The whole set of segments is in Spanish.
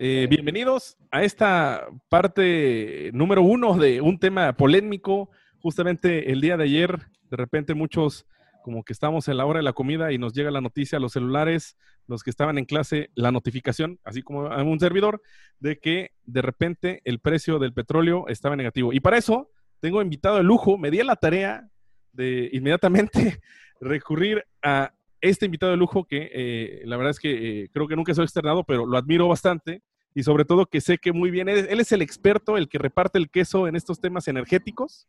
Eh, bienvenidos a esta parte número uno de un tema polémico. Justamente el día de ayer, de repente muchos como que estamos en la hora de la comida y nos llega la noticia a los celulares, los que estaban en clase, la notificación, así como a un servidor, de que de repente el precio del petróleo estaba negativo. Y para eso tengo invitado de lujo, me di a la tarea de inmediatamente recurrir a este invitado de lujo que eh, la verdad es que eh, creo que nunca ha externado, pero lo admiro bastante y sobre todo que sé que muy bien, él, es el experto, el que reparte el queso en estos temas energéticos.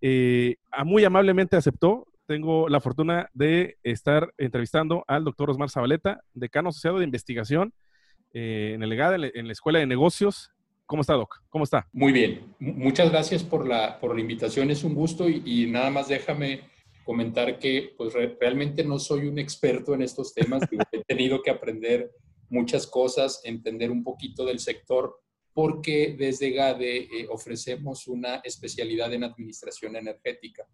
Eh, muy amablemente aceptó. Tengo la fortuna de estar entrevistando al doctor Osmar Zabaleta, decano asociado de investigación eh, en el EGAD, en la- Escuela de Negocios. ¿Cómo está, Doc? ¿Cómo está? Muy bien, muchas gracias por la, por la invitación, es un gusto y, y nada más déjame comentar que pues re- realmente no soy un experto en estos temas, he tenido que aprender muchas cosas, entender un poquito del sector, porque desde GADE eh, ofrecemos una especialidad en administración energética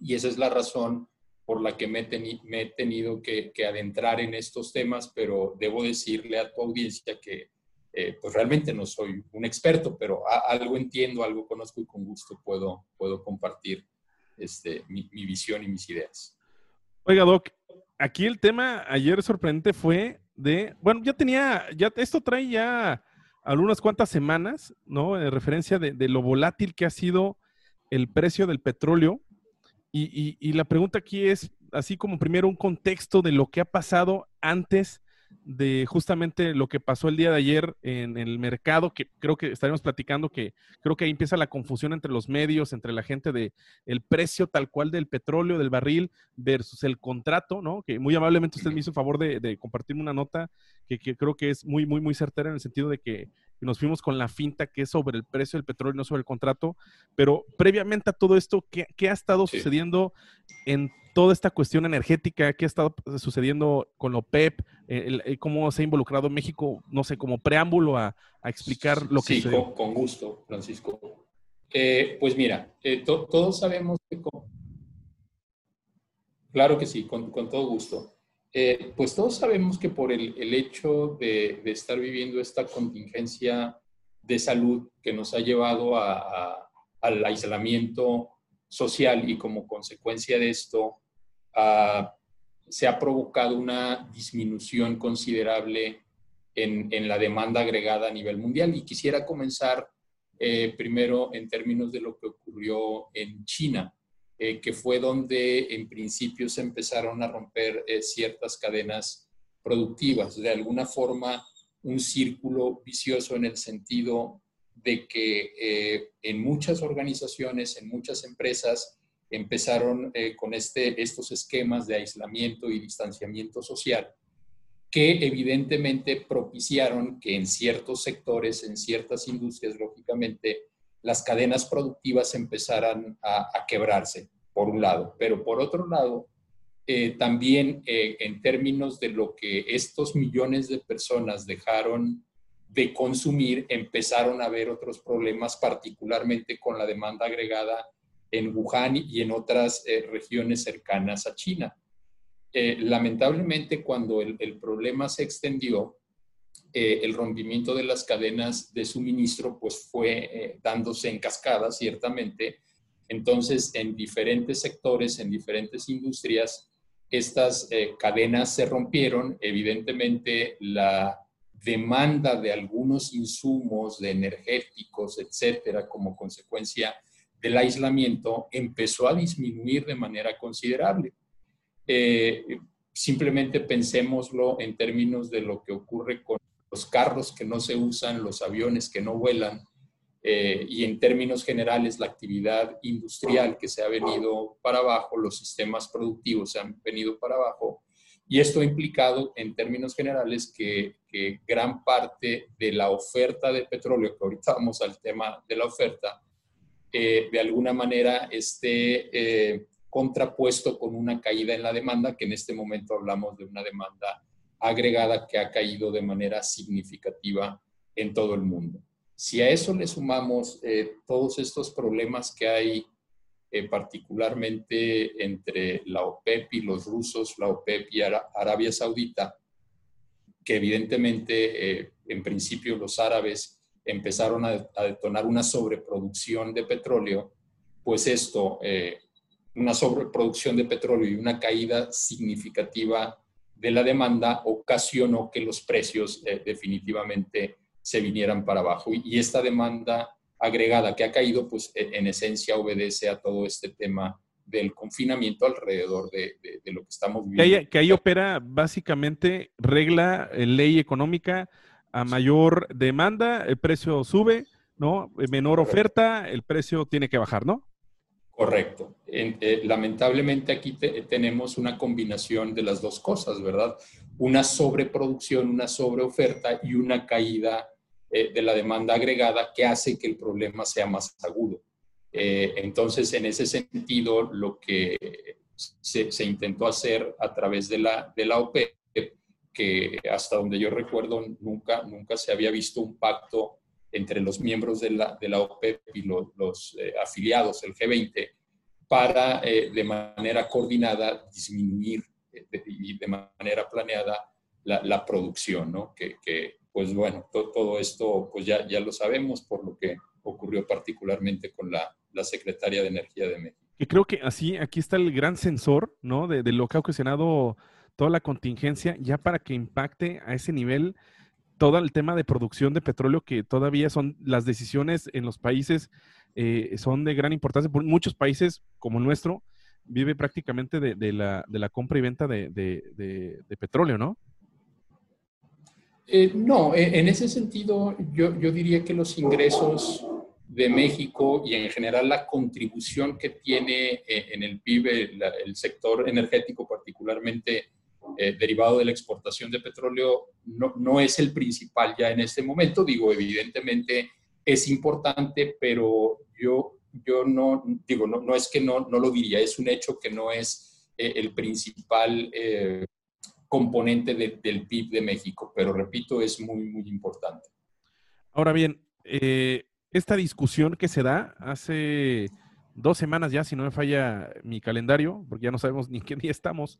y esa es la razón por la que me, he tenido que, adentrar en estos temas, pero debo decirle a tu audiencia que eh, pues realmente no soy un experto, pero algo entiendo, algo conozco y con gusto puedo, puedo compartir este, mi, mi visión y mis ideas. Oiga, Doc, aquí el tema ayer sorprendente fue de, bueno, ya tenía, ya esto trae ya algunas cuantas semanas, ¿no? En referencia de, de lo volátil que ha sido el precio del petróleo. Y, y- y la pregunta aquí es, así como primero un contexto de lo que ha pasado antes de justamente lo que pasó el día de ayer en, el mercado, que creo que estaremos platicando, que creo que ahí empieza la confusión entre los medios, entre la gente de el precio tal cual del petróleo, del barril, versus el contrato, ¿no? Que muy amablemente usted me hizo el favor de, de compartirme una nota que, que creo que es muy, muy, muy certera en el sentido de que nos fuimos con la finta que es sobre el precio del petróleo, no sobre el contrato. Pero previamente a todo esto, ¿qué, qué ha estado Sí. sucediendo en toda esta cuestión energética? ¿Qué ha estado sucediendo con la OPEP? Eh, el- eh, ¿Cómo se ha involucrado México, no sé, como preámbulo a, a explicar lo que Sí, con, con gusto, Francisco. Eh, pues mira, eh, to- todos sabemos que... con- Claro que sí, con, con todo gusto. Eh, pues todos sabemos que por el, hecho de, estar viviendo esta contingencia de salud que nos ha llevado al aislamiento social y como consecuencia de esto ah, se ha provocado una disminución considerable en, en la demanda agregada a nivel mundial. Y quisiera comenzar eh, primero en términos de lo que ocurrió en China, eh, que fue donde en principio se empezaron a romper eh, ciertas cadenas productivas. De alguna forma, un círculo vicioso en el sentido de que eh, en muchas organizaciones, en muchas empresas, empezaron con este, estos esquemas de aislamiento y distanciamiento social que evidentemente propiciaron que en ciertos sectores, en ciertas industrias, lógicamente, las cadenas productivas empezaran a, quebrarse, por un lado. Pero por otro lado, eh, también eh, en términos de lo que estos millones de personas dejaron de consumir, empezaron a haber otros problemas, particularmente con la demanda agregada en Wuhan y en otras eh, regiones cercanas a China. Lamentablemente, cuando el, problema se extendió, eh, el rompimiento de las cadenas de suministro pues fue eh, dándose en cascada, ciertamente. Entonces, en diferentes sectores, en diferentes industrias, estas eh, cadenas se rompieron. Evidentemente, la demanda de algunos insumos, de energéticos, etcétera, como consecuencia del aislamiento, empezó a disminuir de manera considerable. Eh, simplemente pensémoslo en términos de lo que ocurre con los carros que no se usan, los aviones que no vuelan. eh, y en términos generales la actividad industrial que se ha venido para abajo, los sistemas productivos se han venido para abajo, y esto ha implicado en términos generales que, gran parte de la oferta de petróleo, que ahorita vamos al tema de la oferta, eh, de alguna manera esté eh, contrapuesto con una caída en la demanda, que en este momento hablamos de una demanda agregada que ha caído de manera significativa en todo el mundo. Si a eso le sumamos eh, todos estos problemas que hay eh, particularmente entre la OPEP y los rusos, la OPEP y Arabia Saudita, que evidentemente eh, en principio los árabes empezaron a, detonar una sobreproducción de petróleo, pues esto, una sobreproducción de petróleo y una caída significativa de la demanda ocasionó que los precios definitivamente se vinieran para abajo. Y, esta demanda agregada que ha caído, pues e, en esencia obedece a todo este tema del confinamiento alrededor de, lo que estamos viviendo. Que ahí, opera básicamente regla, eh, ley económica, a mayor demanda, el precio sube, ¿no? Menor oferta, el precio tiene que bajar, ¿no? Correcto. Eh, lamentablemente aquí tenemos una combinación de las dos cosas, ¿verdad? Una sobreproducción, una sobreoferta y una caída eh, de la demanda agregada que hace que el problema sea más agudo. Eh, entonces, en ese sentido, lo que se, intentó hacer a través de la, de la OPEP, que hasta donde yo recuerdo nunca, nunca se había visto un pacto entre los miembros de la, de la OPEP y los, eh, afiliados, el G20, para de manera coordinada disminuir y de manera planeada la, la producción, ¿no? que, que pues bueno, todo esto pues ya, ya lo sabemos por lo que ocurrió particularmente con la, la Secretaria de Energía de México. Y creo que así, aquí está el gran sensor, ¿no? De, lo que ha ocasionado toda la contingencia, ya para que impacte a ese nivel todo el tema de producción de petróleo, que todavía son las decisiones en los países, eh, son de gran importancia. Por muchos países como el nuestro, vive prácticamente de, la, de la, compra y venta de, de petróleo, ¿no? Eh, no, eh, en ese sentido yo, diría que los ingresos de México y en general la contribución que tiene eh, en el PIB el, sector energético, particularmente derivado de la exportación de petróleo, no, es el principal ya en este momento. Digo, evidentemente es importante, pero yo, yo no, digo, no, no es que no, no lo diría, es un hecho que no es el principal componente del PIB de México, pero repito, es muy, muy importante. Ahora bien, eh, esta discusión que se da hace dos semanas ya, si no me falla mi calendario, porque ya no sabemos ni qué día estamos.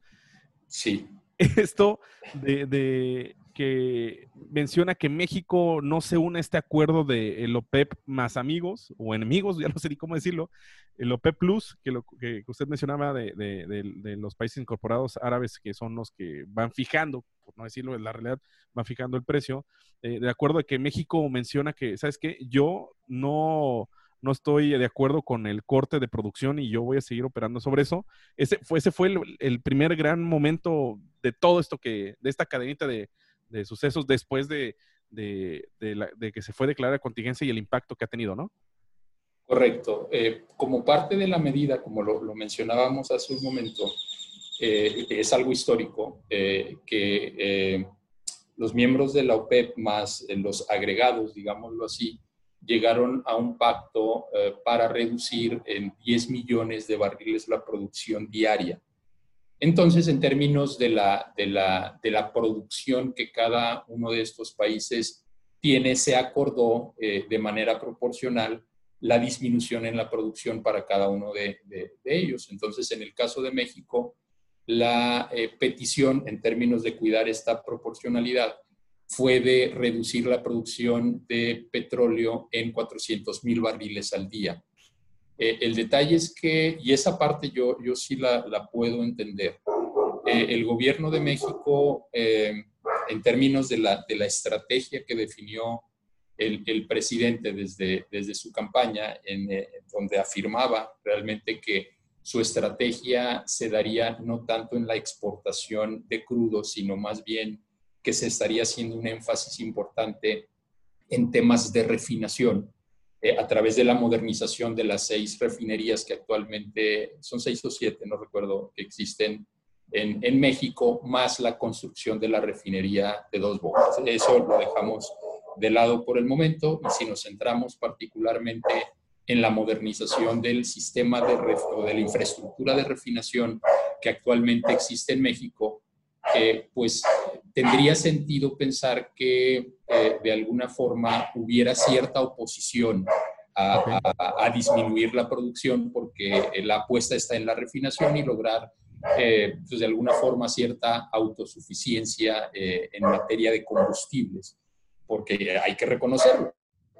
Sí. Esto de, que menciona que México no se une a este acuerdo de el OPEP más amigos o enemigos, ya no sé ni cómo decirlo, el OPEP Plus, que, lo, que usted mencionaba de, los países incorporados árabes que son los que van fijando, por no decirlo en la realidad, van fijando el precio, eh, de acuerdo a que México menciona que, ¿sabes qué? Yo no, no estoy de acuerdo con el corte de producción y yo voy a seguir operando sobre eso. Ese fue, el, primer gran momento de todo esto que, de esta cadenita de, de sucesos después de, que se fue declarada contingencia y el impacto que ha tenido, ¿no? Correcto. Eh, como parte de la medida, como lo, mencionábamos hace un momento, eh, es algo histórico eh, que los miembros de la OPEP más los agregados, digámoslo así, llegaron a un pacto para reducir en 10 millones de barriles la producción diaria entonces, en términos de la, de la, producción que cada uno de estos países tiene, se acordó eh, de manera proporcional la disminución en la producción para cada uno de, ellos. Entonces, en el caso de México, la eh, petición en términos de cuidar esta proporcionalidad fue de reducir la producción de petróleo en 400 mil barriles al día. Eh, el detalle es que, y esa parte yo, yo sí la, la puedo entender, eh, el gobierno de México, eh, en términos de la, de la, estrategia que definió el, el presidente desde, desde, su campaña, en, donde afirmaba realmente que su estrategia se daría no tanto en la exportación de crudo, sino más bien que se estaría haciendo un énfasis importante en temas de refinación eh, a través de la modernización de las seis refinerías que actualmente son seis o siete, no recuerdo, que existen en, en, México, más la construcción de la refinería de dos bocas. Eso lo dejamos de lado por el momento y si nos centramos particularmente en la modernización del sistema de, o de la infraestructura de refinación que actualmente existe en México, eh, pues tendría sentido pensar que eh, de alguna forma hubiera cierta oposición a, disminuir la producción porque la apuesta está en la refinación y lograr eh, pues de alguna forma cierta autosuficiencia en materia de combustibles, porque hay que reconocerlo.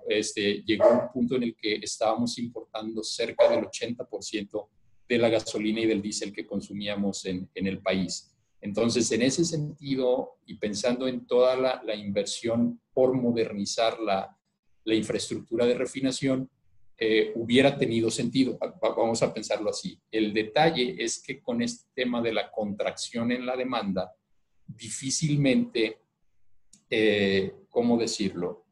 Este, llegó un punto en el que estábamos importando cerca del 80% de la gasolina y del diésel que consumíamos en, en el país. Entonces, en ese sentido, y pensando en toda la, inversión por modernizar la, infraestructura de refinación, eh, hubiera tenido sentido. Vamos a pensarlo así. El detalle es que con este tema de la contracción en la demanda, difícilmente, eh, ¿cómo decirlo?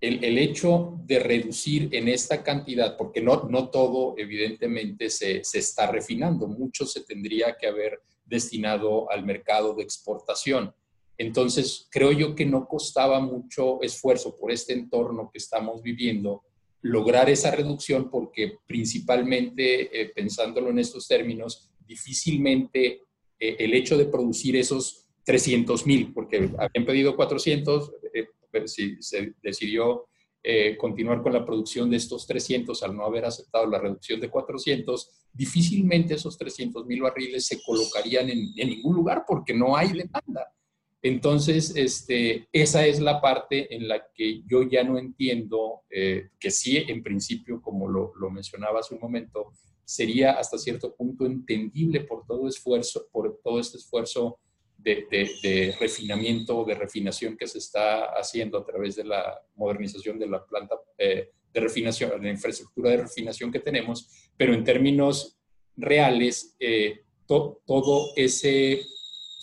El, hecho de reducir en esta cantidad, porque no, todo evidentemente se, se está refinando, mucho se tendría que haber destinado al mercado de exportación. Entonces, creo yo que no costaba mucho esfuerzo por este entorno que estamos viviendo lograr esa reducción porque principalmente, eh, pensándolo en estos términos, difícilmente eh, el hecho de producir esos 300 mil, porque habían pedido 400, eh, si se decidió eh, continuar con la producción de estos 300 al no haber aceptado la reducción de 400, difícilmente esos 300 mil barriles se colocarían en, ningún lugar porque no hay demanda. Entonces, este, esa es la parte en la que yo ya no entiendo, eh, que sí, en principio, como lo, lo, mencionaba hace un momento, sería hasta cierto punto entendible por todo esfuerzo, por todo este esfuerzo de, refinamiento o de refinación que se está haciendo a través de la modernización de la planta eh, de refinación, de la infraestructura de refinación que tenemos, pero en términos reales, eh, todo ese,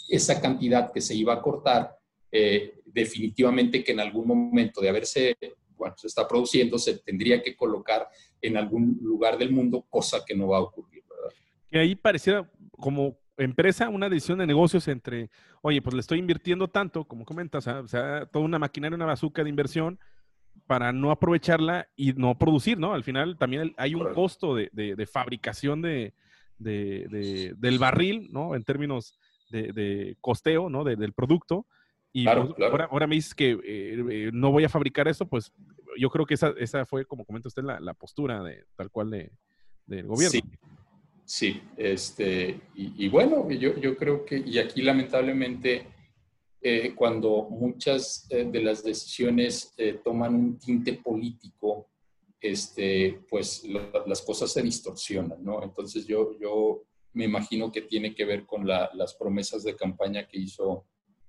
esa cantidad que se iba a cortar, eh, definitivamente que en algún momento de haberse, bueno, se está produciendo, se tendría que colocar en algún lugar del mundo, cosa que no va a ocurrir, ¿verdad? Que ahí pareciera como empresa una decisión de negocios entre, oye, pues le estoy invirtiendo tanto, como comentas, o sea, toda una maquinaria, una bazuca de inversión para no aprovecharla y no producir, ¿no? Al final también hay un costo de, de, fabricación de, del barril, ¿no? En términos de, costeo, ¿no? del producto. Y pues, Ahora, ahora, me dices que eh, eh, no voy a fabricar eso, pues yo creo que esa, esa fue, como comenta usted, la, la postura de tal cual de, del gobierno. Sí. Sí, este, y, bueno, yo, yo, creo que, y aquí lamentablemente, eh, cuando muchas eh, de las decisiones eh, toman un tinte político, este, pues las cosas se distorsionan, ¿no? Entonces yo, yo me imagino que tiene que ver con las promesas de campaña que hizo,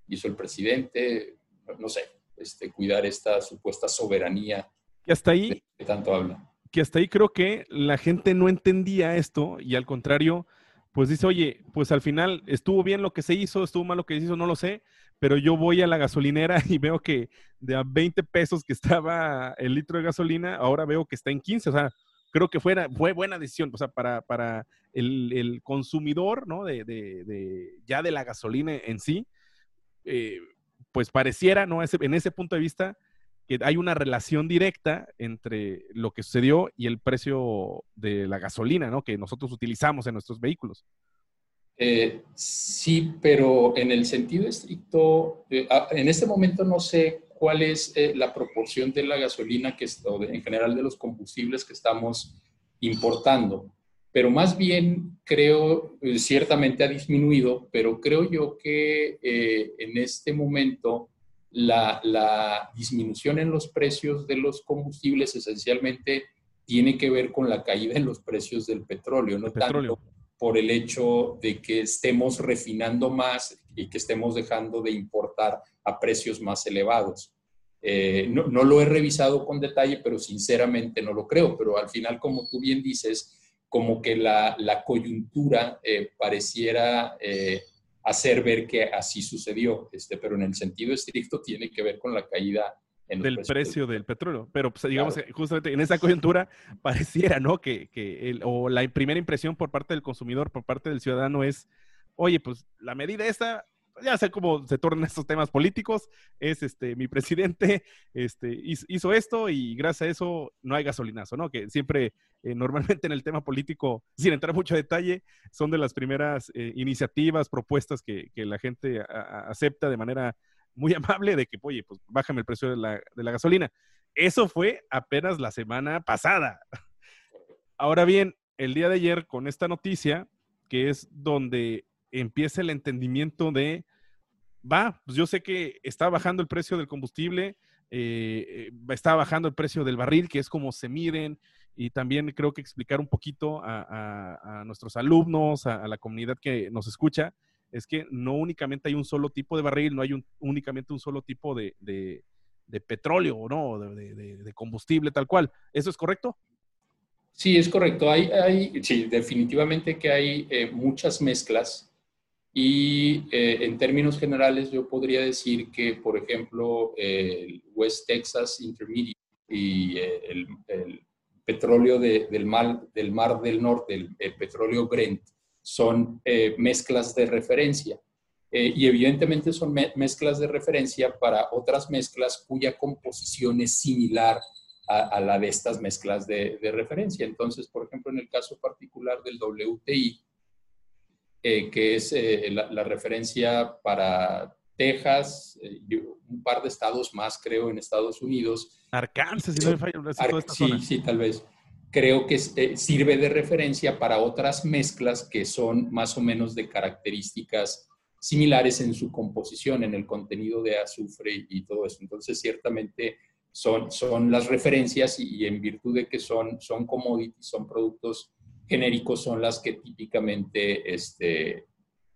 hizo el presidente, no sé, este, cuidar esta supuesta soberanía. Y hasta ahí, que tanto habla que hasta ahí creo que la gente no entendía esto y al contrario, pues dice, oye, pues al final estuvo bien lo que se hizo, estuvo mal lo que se hizo, no lo sé, pero yo voy a la gasolinera y veo que de a 20 pesos que estaba el litro de gasolina, ahora veo que está en 15, o sea, creo que fue, fue buena decisión, o sea, para, para el, consumidor, ¿no? De, de, ya de la gasolina en sí, eh, pues pareciera, ¿no? en ese punto de vista, que hay una relación directa entre lo que sucedió y el precio de la gasolina, ¿no? Que nosotros utilizamos en nuestros vehículos. Eh, sí, pero en el sentido estricto, eh, ah, en este momento no sé cuál es eh, la proporción de la gasolina que en general de los combustibles que estamos importando, pero más bien creo, ciertamente ha disminuido, pero creo yo que en este momento la, disminución en los precios de los combustibles esencialmente tiene que ver con la caída en los precios del petróleo, no tanto por el hecho de que estemos refinando más y que estemos dejando de importar a precios más elevados. Eh, no, lo he revisado con detalle, pero sinceramente no lo creo. Pero al final, como tú bien dices, como que la, coyuntura eh, pareciera eh, hacer ver que así sucedió, este, pero en el sentido estricto tiene que ver con la caída del precio, del, petróleo. Pero pues, digamos, justamente en esa coyuntura pareciera, ¿no? Que, que o la primera impresión por parte del consumidor, por parte del ciudadano es, oye, pues la medida esta ya sé cómo se tornan estos temas políticos, es este, mi presidente este, hizo esto y gracias a eso no hay gasolinazo, ¿no? Que siempre, eh, normalmente en el tema político, sin entrar mucho detalle, son de las primeras eh, iniciativas, propuestas que, la gente acepta de manera muy amable de que, oye, pues bájame el precio de la, de la gasolina. Eso fue apenas la semana pasada. Ahora bien, el día de ayer con esta noticia, que es donde empieza el entendimiento de, va, pues yo sé que está bajando el precio del combustible, eh, eh, está bajando el precio del barril, que es como se miden, y también creo que explicar un poquito a, nuestros alumnos, a, la comunidad que nos escucha, es que no únicamente hay un solo tipo de barril, no hay un, únicamente un solo tipo de, petróleo, ¿no? De, de, combustible tal cual. ¿Eso es correcto? Sí, es correcto. Hay, hay sí, definitivamente que hay eh, muchas mezclas y eh, en términos generales yo podría decir que, por ejemplo, el West Texas Intermediate y eh, el, petróleo del, mar, del Mar del Norte, el, petróleo Brent, son eh, mezclas de referencia. y evidentemente son mezclas de referencia para otras mezclas cuya composición es similar a, la de estas mezclas de, de referencia. Entonces, por ejemplo, en el caso particular del WTI, eh, que es eh, la, referencia para Texas, eh, un par de estados más, creo, en Estados Unidos. Arkansas, si no me fallo, sí, sí, tal vez. Creo que sirve de referencia para otras mezclas que son más o menos de características similares en su composición, en el contenido de azufre y todo eso. Entonces, ciertamente son, son las referencias y, en virtud de que son, son commodities, son productos genéricos son las que típicamente este,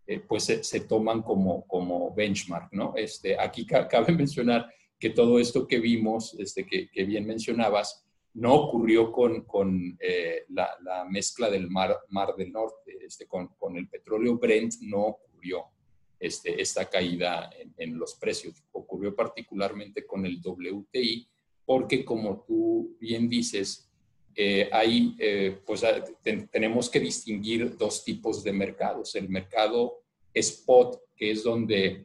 eh, pues se, toman como, como benchmark, ¿no? Este, aquí cabe mencionar que todo esto que vimos, este, que, bien mencionabas, no ocurrió con, con eh, la, la, mezcla del mar, mar del Norte, este, con, con, el petróleo Brent no ocurrió este, esta caída en, los precios. Ocurrió particularmente con el WTI, porque como tú bien dices, eh, ahí eh, pues ah, tenemos que distinguir dos tipos de mercados. El mercado spot, que es donde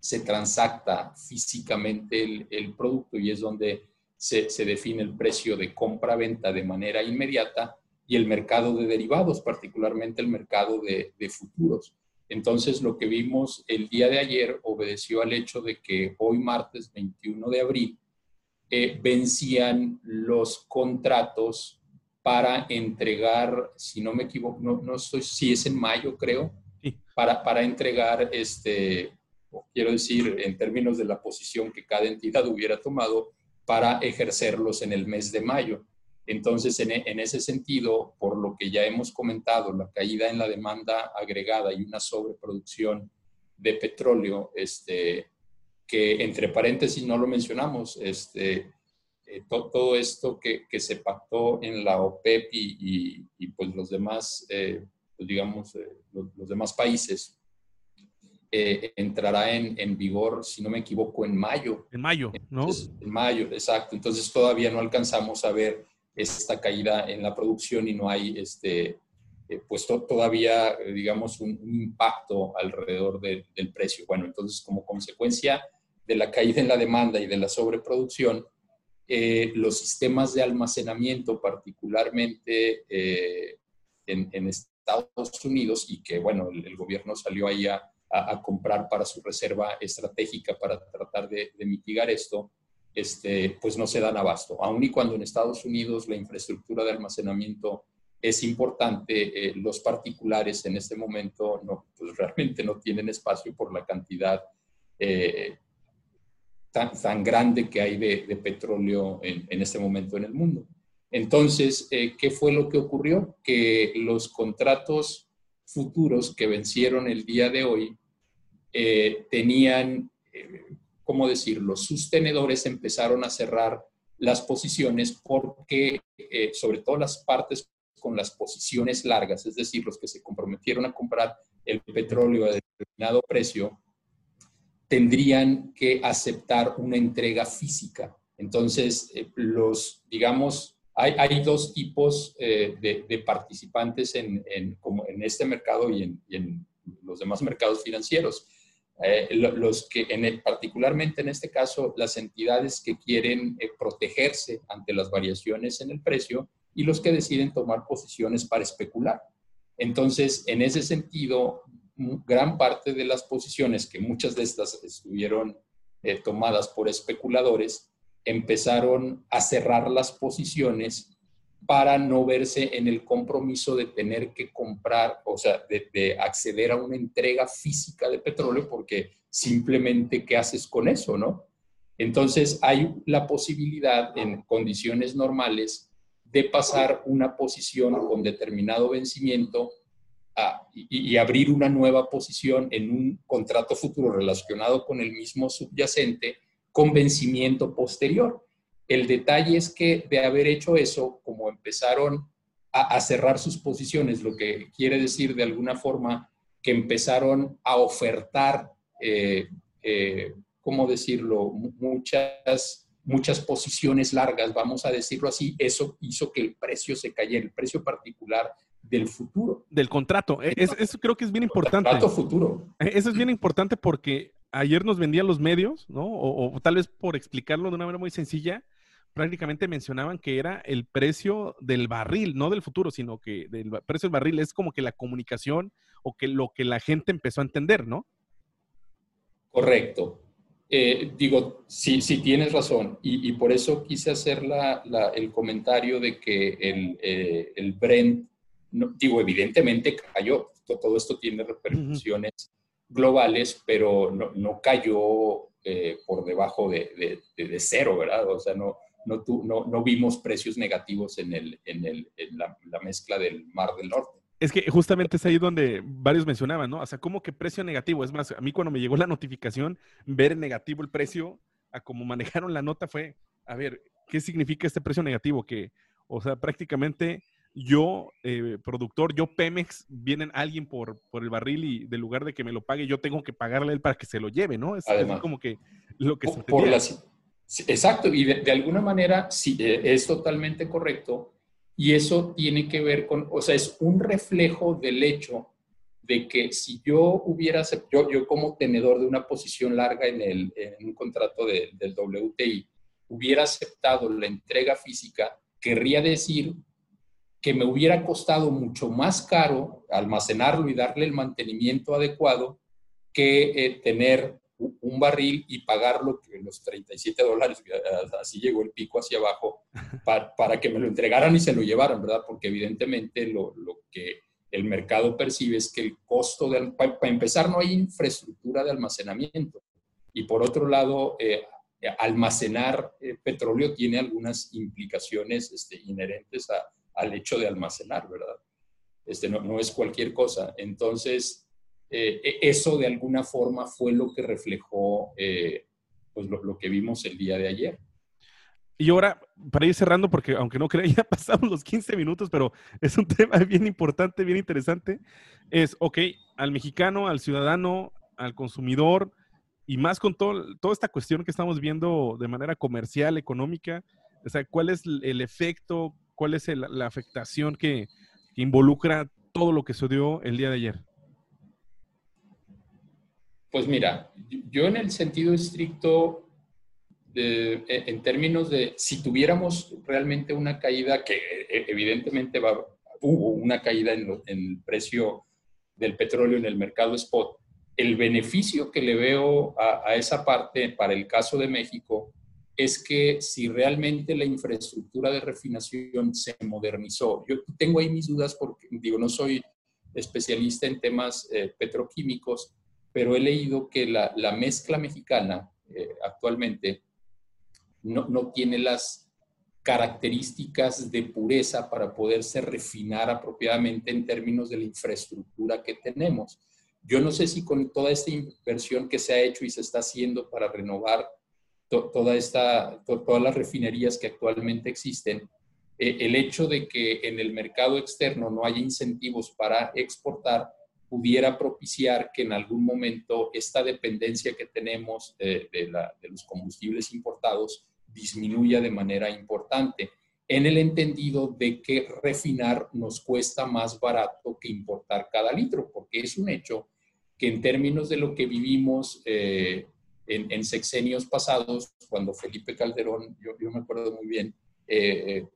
se transacta físicamente el, producto y es donde se, define el precio de compra-venta de manera inmediata, y el mercado de derivados, particularmente el mercado de, futuros. Entonces, lo que vimos el día de ayer obedeció al hecho de que hoy, martes 21 de abril, eh, vencían los contratos para entregar, si no me equivoco, no, no estoy, si es en mayo creo, para, para entregar, este, quiero decir, en términos de la posición que cada entidad hubiera tomado para ejercerlos en el mes de mayo. Entonces, en, en, ese sentido, por lo que ya hemos comentado, la caída en la demanda agregada y una sobreproducción de petróleo, este, que entre paréntesis no lo mencionamos, este, eh, todo esto que, que, se pactó en la OPEP y, y, pues los demás, eh, pues digamos, eh, los, demás países, entrará en, en, vigor, si no me equivoco, en mayo. En mayo, ¿no? en mayo, exacto. Entonces todavía no alcanzamos a ver esta caída en la producción y no hay este, pues todavía, digamos, un, impacto alrededor del precio. Bueno, entonces como consecuencia de la caída en la demanda y de la sobreproducción, eh, los sistemas de almacenamiento, particularmente eh, en, Estados Unidos, y que, bueno, el, gobierno salió ahí a, comprar para su reserva estratégica para tratar de, mitigar esto, este, pues no se dan abasto. Aun y cuando en Estados Unidos la infraestructura de almacenamiento es importante, eh, los particulares en este momento no, pues realmente no tienen espacio por la cantidad tan, grande que hay de, petróleo en, este momento en el mundo. Entonces, eh, ¿qué fue lo que ocurrió? Que los contratos futuros que vencieron el día de hoy eh, tenían, eh, ¿cómo decirlo? Sus tenedores empezaron a cerrar las posiciones porque, sobre todo las partes con las posiciones largas, es decir, los que se comprometieron a comprar el petróleo a determinado precio, tendrían que aceptar una entrega física Entonces, eh, los, digamos, hay, dos tipos eh, de, participantes en, en, este mercado y en, en, los demás mercados financieros. Eh, los que, en particularmente en este caso, las entidades que quieren protegerse ante las variaciones en el precio y los que deciden tomar posiciones para especular. Entonces, en ese sentido, gran parte de las posiciones, que muchas de estas estuvieron eh, tomadas por especuladores, empezaron a cerrar las posiciones para no verse en el compromiso de tener que comprar, o sea, de, acceder a una entrega física de petróleo, porque simplemente, ¿qué haces con eso, no? Entonces, hay la posibilidad en condiciones normales de pasar una posición con determinado vencimiento y, abrir una nueva posición en un contrato futuro relacionado con el mismo subyacente con vencimiento posterior. El detalle es que de haber hecho eso, como empezaron a, cerrar sus posiciones, lo que quiere decir de alguna forma que empezaron a ofertar, eh, eh, ¿cómo decirlo? Muchas, muchas posiciones largas, vamos a decirlo así, eso hizo que el precio se cayera, el precio particular del futuro. Del contrato. E, eso creo que es bien importante. Contrato futuro. E, eso es bien importante porque ayer nos vendían los medios, ¿no? o, tal vez por explicarlo de una manera muy sencilla, prácticamente mencionaban que era el precio del barril, no del futuro, sino que el precio del barril es como que la comunicación o que lo que la gente empezó a entender, ¿no? Correcto. Eh, digo, sí, sí tienes razón. Y, por eso quise hacer el comentario de que el, eh, el Brent, digo, evidentemente cayó. Todo esto tiene repercusiones globales, pero no, cayó eh, por debajo de, de, cero, ¿verdad? O sea, no, no, no, vimos precios negativos en, el, en, el, en la, mezcla del Mar del Norte. Es que justamente es ahí donde varios mencionaban, ¿no? O sea, ¿cómo que precio negativo? Es más, a mí cuando me llegó la notificación, ver negativo el precio, a cómo manejaron la nota fue, a ver, ¿qué significa este precio negativo? Que, o sea, prácticamente yo, eh, productor, yo Pemex, vienen alguien por, por el barril y de lugar de que me lo pague, yo tengo que pagarle a él para que se lo lleve, ¿no? Es, como que lo que se por, exacto, y de, alguna manera sí, eh, es totalmente correcto. Y eso tiene que ver con, o sea, es un reflejo del hecho de que si yo hubiera, yo, yo como tenedor de una posición larga en, el, en un contrato del WTI, hubiera aceptado la entrega física, querría decir que me hubiera costado mucho más caro almacenarlo y darle el mantenimiento adecuado que eh, tener un barril y pagarlo, los 37 dólares, así llegó el pico hacia abajo, para, que me lo entregaran y se lo llevaran, ¿verdad? Porque evidentemente lo, que el mercado percibe es que el costo, de, para, empezar, no hay infraestructura de almacenamiento. Y por otro lado, eh, almacenar eh, petróleo tiene algunas implicaciones este, inherentes al hecho de almacenar, ¿verdad? Este, no, es cualquier cosa. Entonces, eh, e, eso de alguna forma fue lo que reflejó eh, pues lo, que vimos el día de ayer. Y ahora, para ir cerrando, porque aunque no crea, ya pasamos los 15 minutos, pero es un tema bien importante, bien interesante, es, ok, al mexicano, al ciudadano, al consumidor, y más con todo, toda esta cuestión que estamos viendo de manera comercial, económica, o sea, ¿cuál es el efecto, cuál es la afectación que, involucra todo lo que sucedió el día de ayer? Pues mira, yo en el sentido estricto, e, en términos de si tuviéramos realmente una caída, que e, evidentemente va, hubo una caída en, el precio del petróleo en el mercado spot, el beneficio que le veo a, esa parte para el caso de México es que si realmente la infraestructura de refinación se modernizó, yo tengo ahí mis dudas porque, digo, no soy especialista en temas eh, petroquímicos, pero he leído que la, la mezcla mexicana eh, actualmente no, no, tiene las características de pureza para poderse refinar apropiadamente en términos de la infraestructura que tenemos. Yo no sé si con toda esta inversión que se ha hecho y se está haciendo para renovar toda esta, todas las refinerías que actualmente existen, eh, el hecho de que en el mercado externo no haya incentivos para exportar, pudiera propiciar que en algún momento esta dependencia que tenemos de, los combustibles importados disminuya de manera importante, en el entendido de que refinar nos cuesta más barato que importar cada litro, porque es un hecho que en términos de lo que vivimos eh, en, sexenios pasados, cuando Felipe Calderón, yo, me acuerdo muy bien, eh,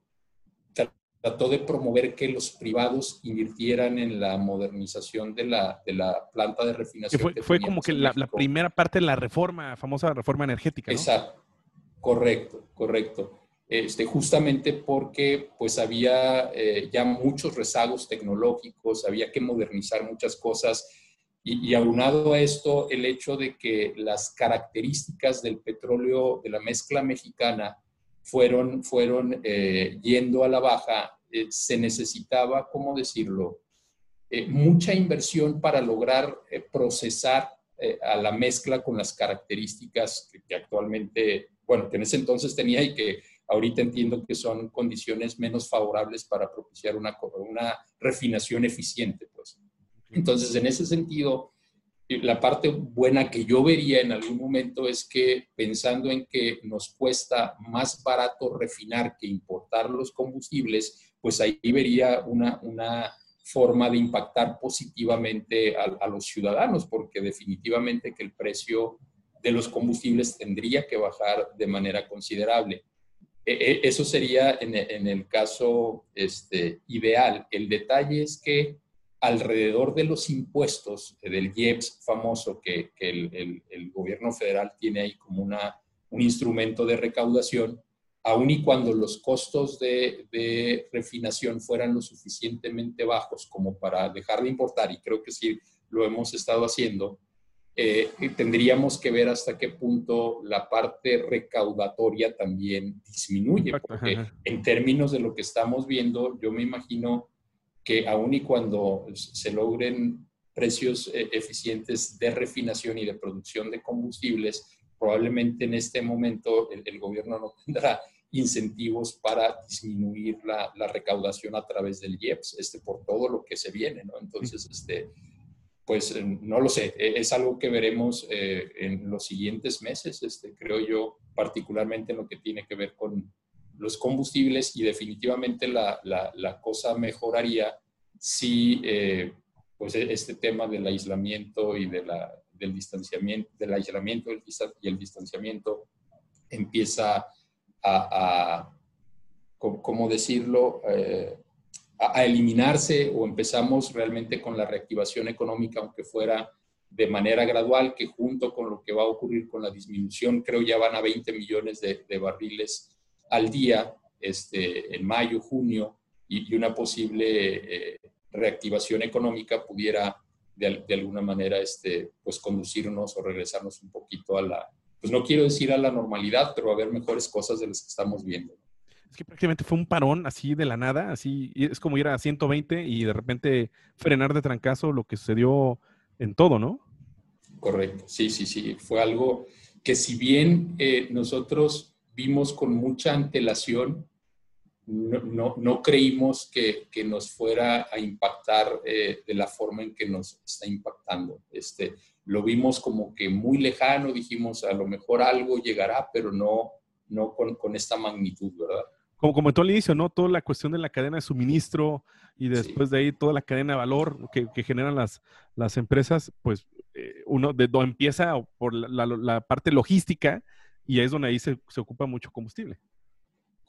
trató de promover que los privados invirtieran en la modernización de la, de la planta de refinación. fue, como que la, primera parte de la reforma, famosa reforma energética. ¿no? Exacto, correcto, correcto. Este, justamente porque pues había eh, ya muchos rezagos tecnológicos, había que modernizar muchas cosas y, aunado a esto el hecho de que las características del petróleo de la mezcla mexicana fueron, fueron eh, yendo a la baja, eh, se necesitaba, ¿cómo decirlo? Eh, mucha inversión para lograr procesar a la mezcla con las características que, actualmente, bueno, que en ese entonces tenía y que ahorita entiendo que son condiciones menos favorables para propiciar una, una refinación eficiente. Pues. Entonces, en ese sentido, la parte buena que yo vería en algún momento es que pensando en que nos cuesta más barato refinar que importar los combustibles, pues ahí vería una, una forma de impactar positivamente a, los ciudadanos, porque definitivamente que el precio de los combustibles tendría que bajar de manera considerable. E, e, eso sería en, en el caso este, ideal. El detalle es que alrededor de los impuestos del IEPS famoso que, el, gobierno federal tiene ahí como una, un instrumento de recaudación, aun y cuando los costos de, refinación fueran lo suficientemente bajos como para dejar de importar, y creo que sí lo hemos estado haciendo, eh, tendríamos que ver hasta qué punto la parte recaudatoria también disminuye, porque en términos de lo que estamos viendo, yo me imagino que aun y cuando se logren precios eh, eficientes de refinación y de producción de combustibles, probablemente en este momento el, gobierno no tendrá incentivos para disminuir la, recaudación a través del IEPS, este, por todo lo que se viene, ¿no? Entonces, este, pues eh, no lo sé, e, es algo que veremos eh, en los siguientes meses, este, creo yo, particularmente en lo que tiene que ver con los combustibles y definitivamente la, la, cosa mejoraría si eh, pues e, este tema del aislamiento y de la, del distanciamiento, del aislamiento y el distanciamiento empieza a, a ¿cómo decirlo? Eh, a, eliminarse o empezamos realmente con la reactivación económica, aunque fuera de manera gradual, que junto con lo que va a ocurrir con la disminución, creo ya van a 20 millones de, de barriles al día este, en mayo, junio, y, una posible eh, reactivación económica pudiera de, alguna manera este, pues conducirnos o regresarnos un poquito a la, pues no quiero decir a la normalidad, pero a ver mejores cosas de las que estamos viendo. Es que prácticamente fue un parón así de la nada, así es como ir a 120 y de repente frenar de trancazo lo que sucedió en todo, ¿no? Correcto, sí, sí, sí, fue algo que si bien eh, nosotros vimos con mucha antelación, no, no, creímos que, que, nos fuera a impactar eh, de la forma en que nos está impactando. Este, lo vimos como que muy lejano, dijimos a lo mejor algo llegará, pero no, no con, con esta magnitud, ¿verdad? Como comentó al inicio, ¿no? Toda la cuestión de la cadena de suministro y después de ahí toda la cadena de valor que, que generan las, las empresas, pues eh, uno de, empieza por la, la, la parte logística, y es donde ahí se, se ocupa mucho combustible.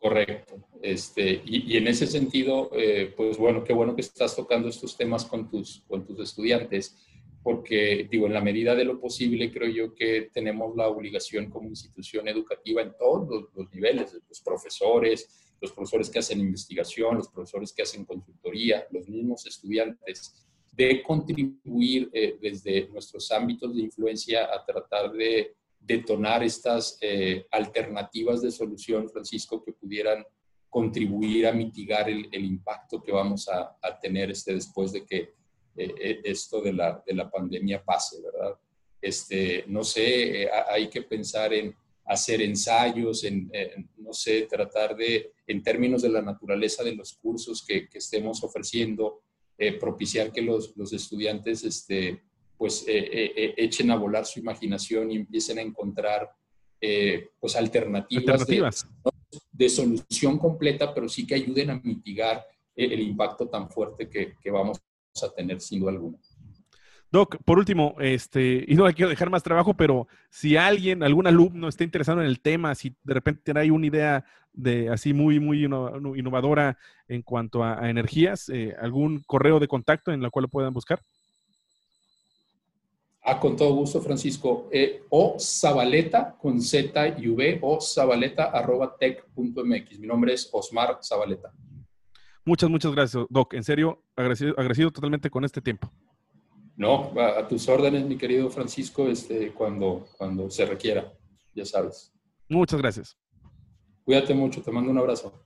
Correcto. Este, y, en ese sentido, eh, pues bueno, qué bueno que estás tocando estos temas con tus, con tus estudiantes, porque digo, en la medida de lo posible, creo yo que tenemos la obligación como institución educativa en todos los, niveles, los profesores, los profesores que hacen investigación, los profesores que hacen consultoría, los mismos estudiantes, de contribuir eh, desde nuestros ámbitos de influencia a tratar de detonar estas eh, alternativas de solución, Francisco, que pudieran contribuir a mitigar el, impacto que vamos a, tener este, después de que eh, eh, esto de la, de la, pandemia pase, ¿verdad? Este, no sé, hay que pensar en hacer ensayos, en, no sé, tratar de, en términos de la naturaleza de los cursos que, que estemos ofreciendo, propiciar que los, los estudiantes este, pues eh, eh, eh, echen a volar su imaginación y empiecen a encontrar pues alternativas, De, solución completa, pero sí que ayuden a mitigar el, impacto tan fuerte que, que vamos a tener sin duda alguna. Doc, por último, este, y no quiero dejar más trabajo, pero si alguien, algún alumno está interesado en el tema, si de repente tiene ahí una idea de así muy, muy innovadora en cuanto a, energías, eh, algún correo de contacto en la cual lo puedan buscar. Ah, con todo gusto, Francisco. Eh, o Zabaleta con Z y V o zabaleta arroba tech.mx. Mi nombre es Osmar Zabaleta. Muchas, muchas gracias, Doc. En serio, agradecido, agradecido totalmente con este tiempo. No, a, tus órdenes, mi querido Francisco, este, cuando, cuando se requiera, ya sabes. Muchas gracias. Cuídate mucho, te mando un abrazo.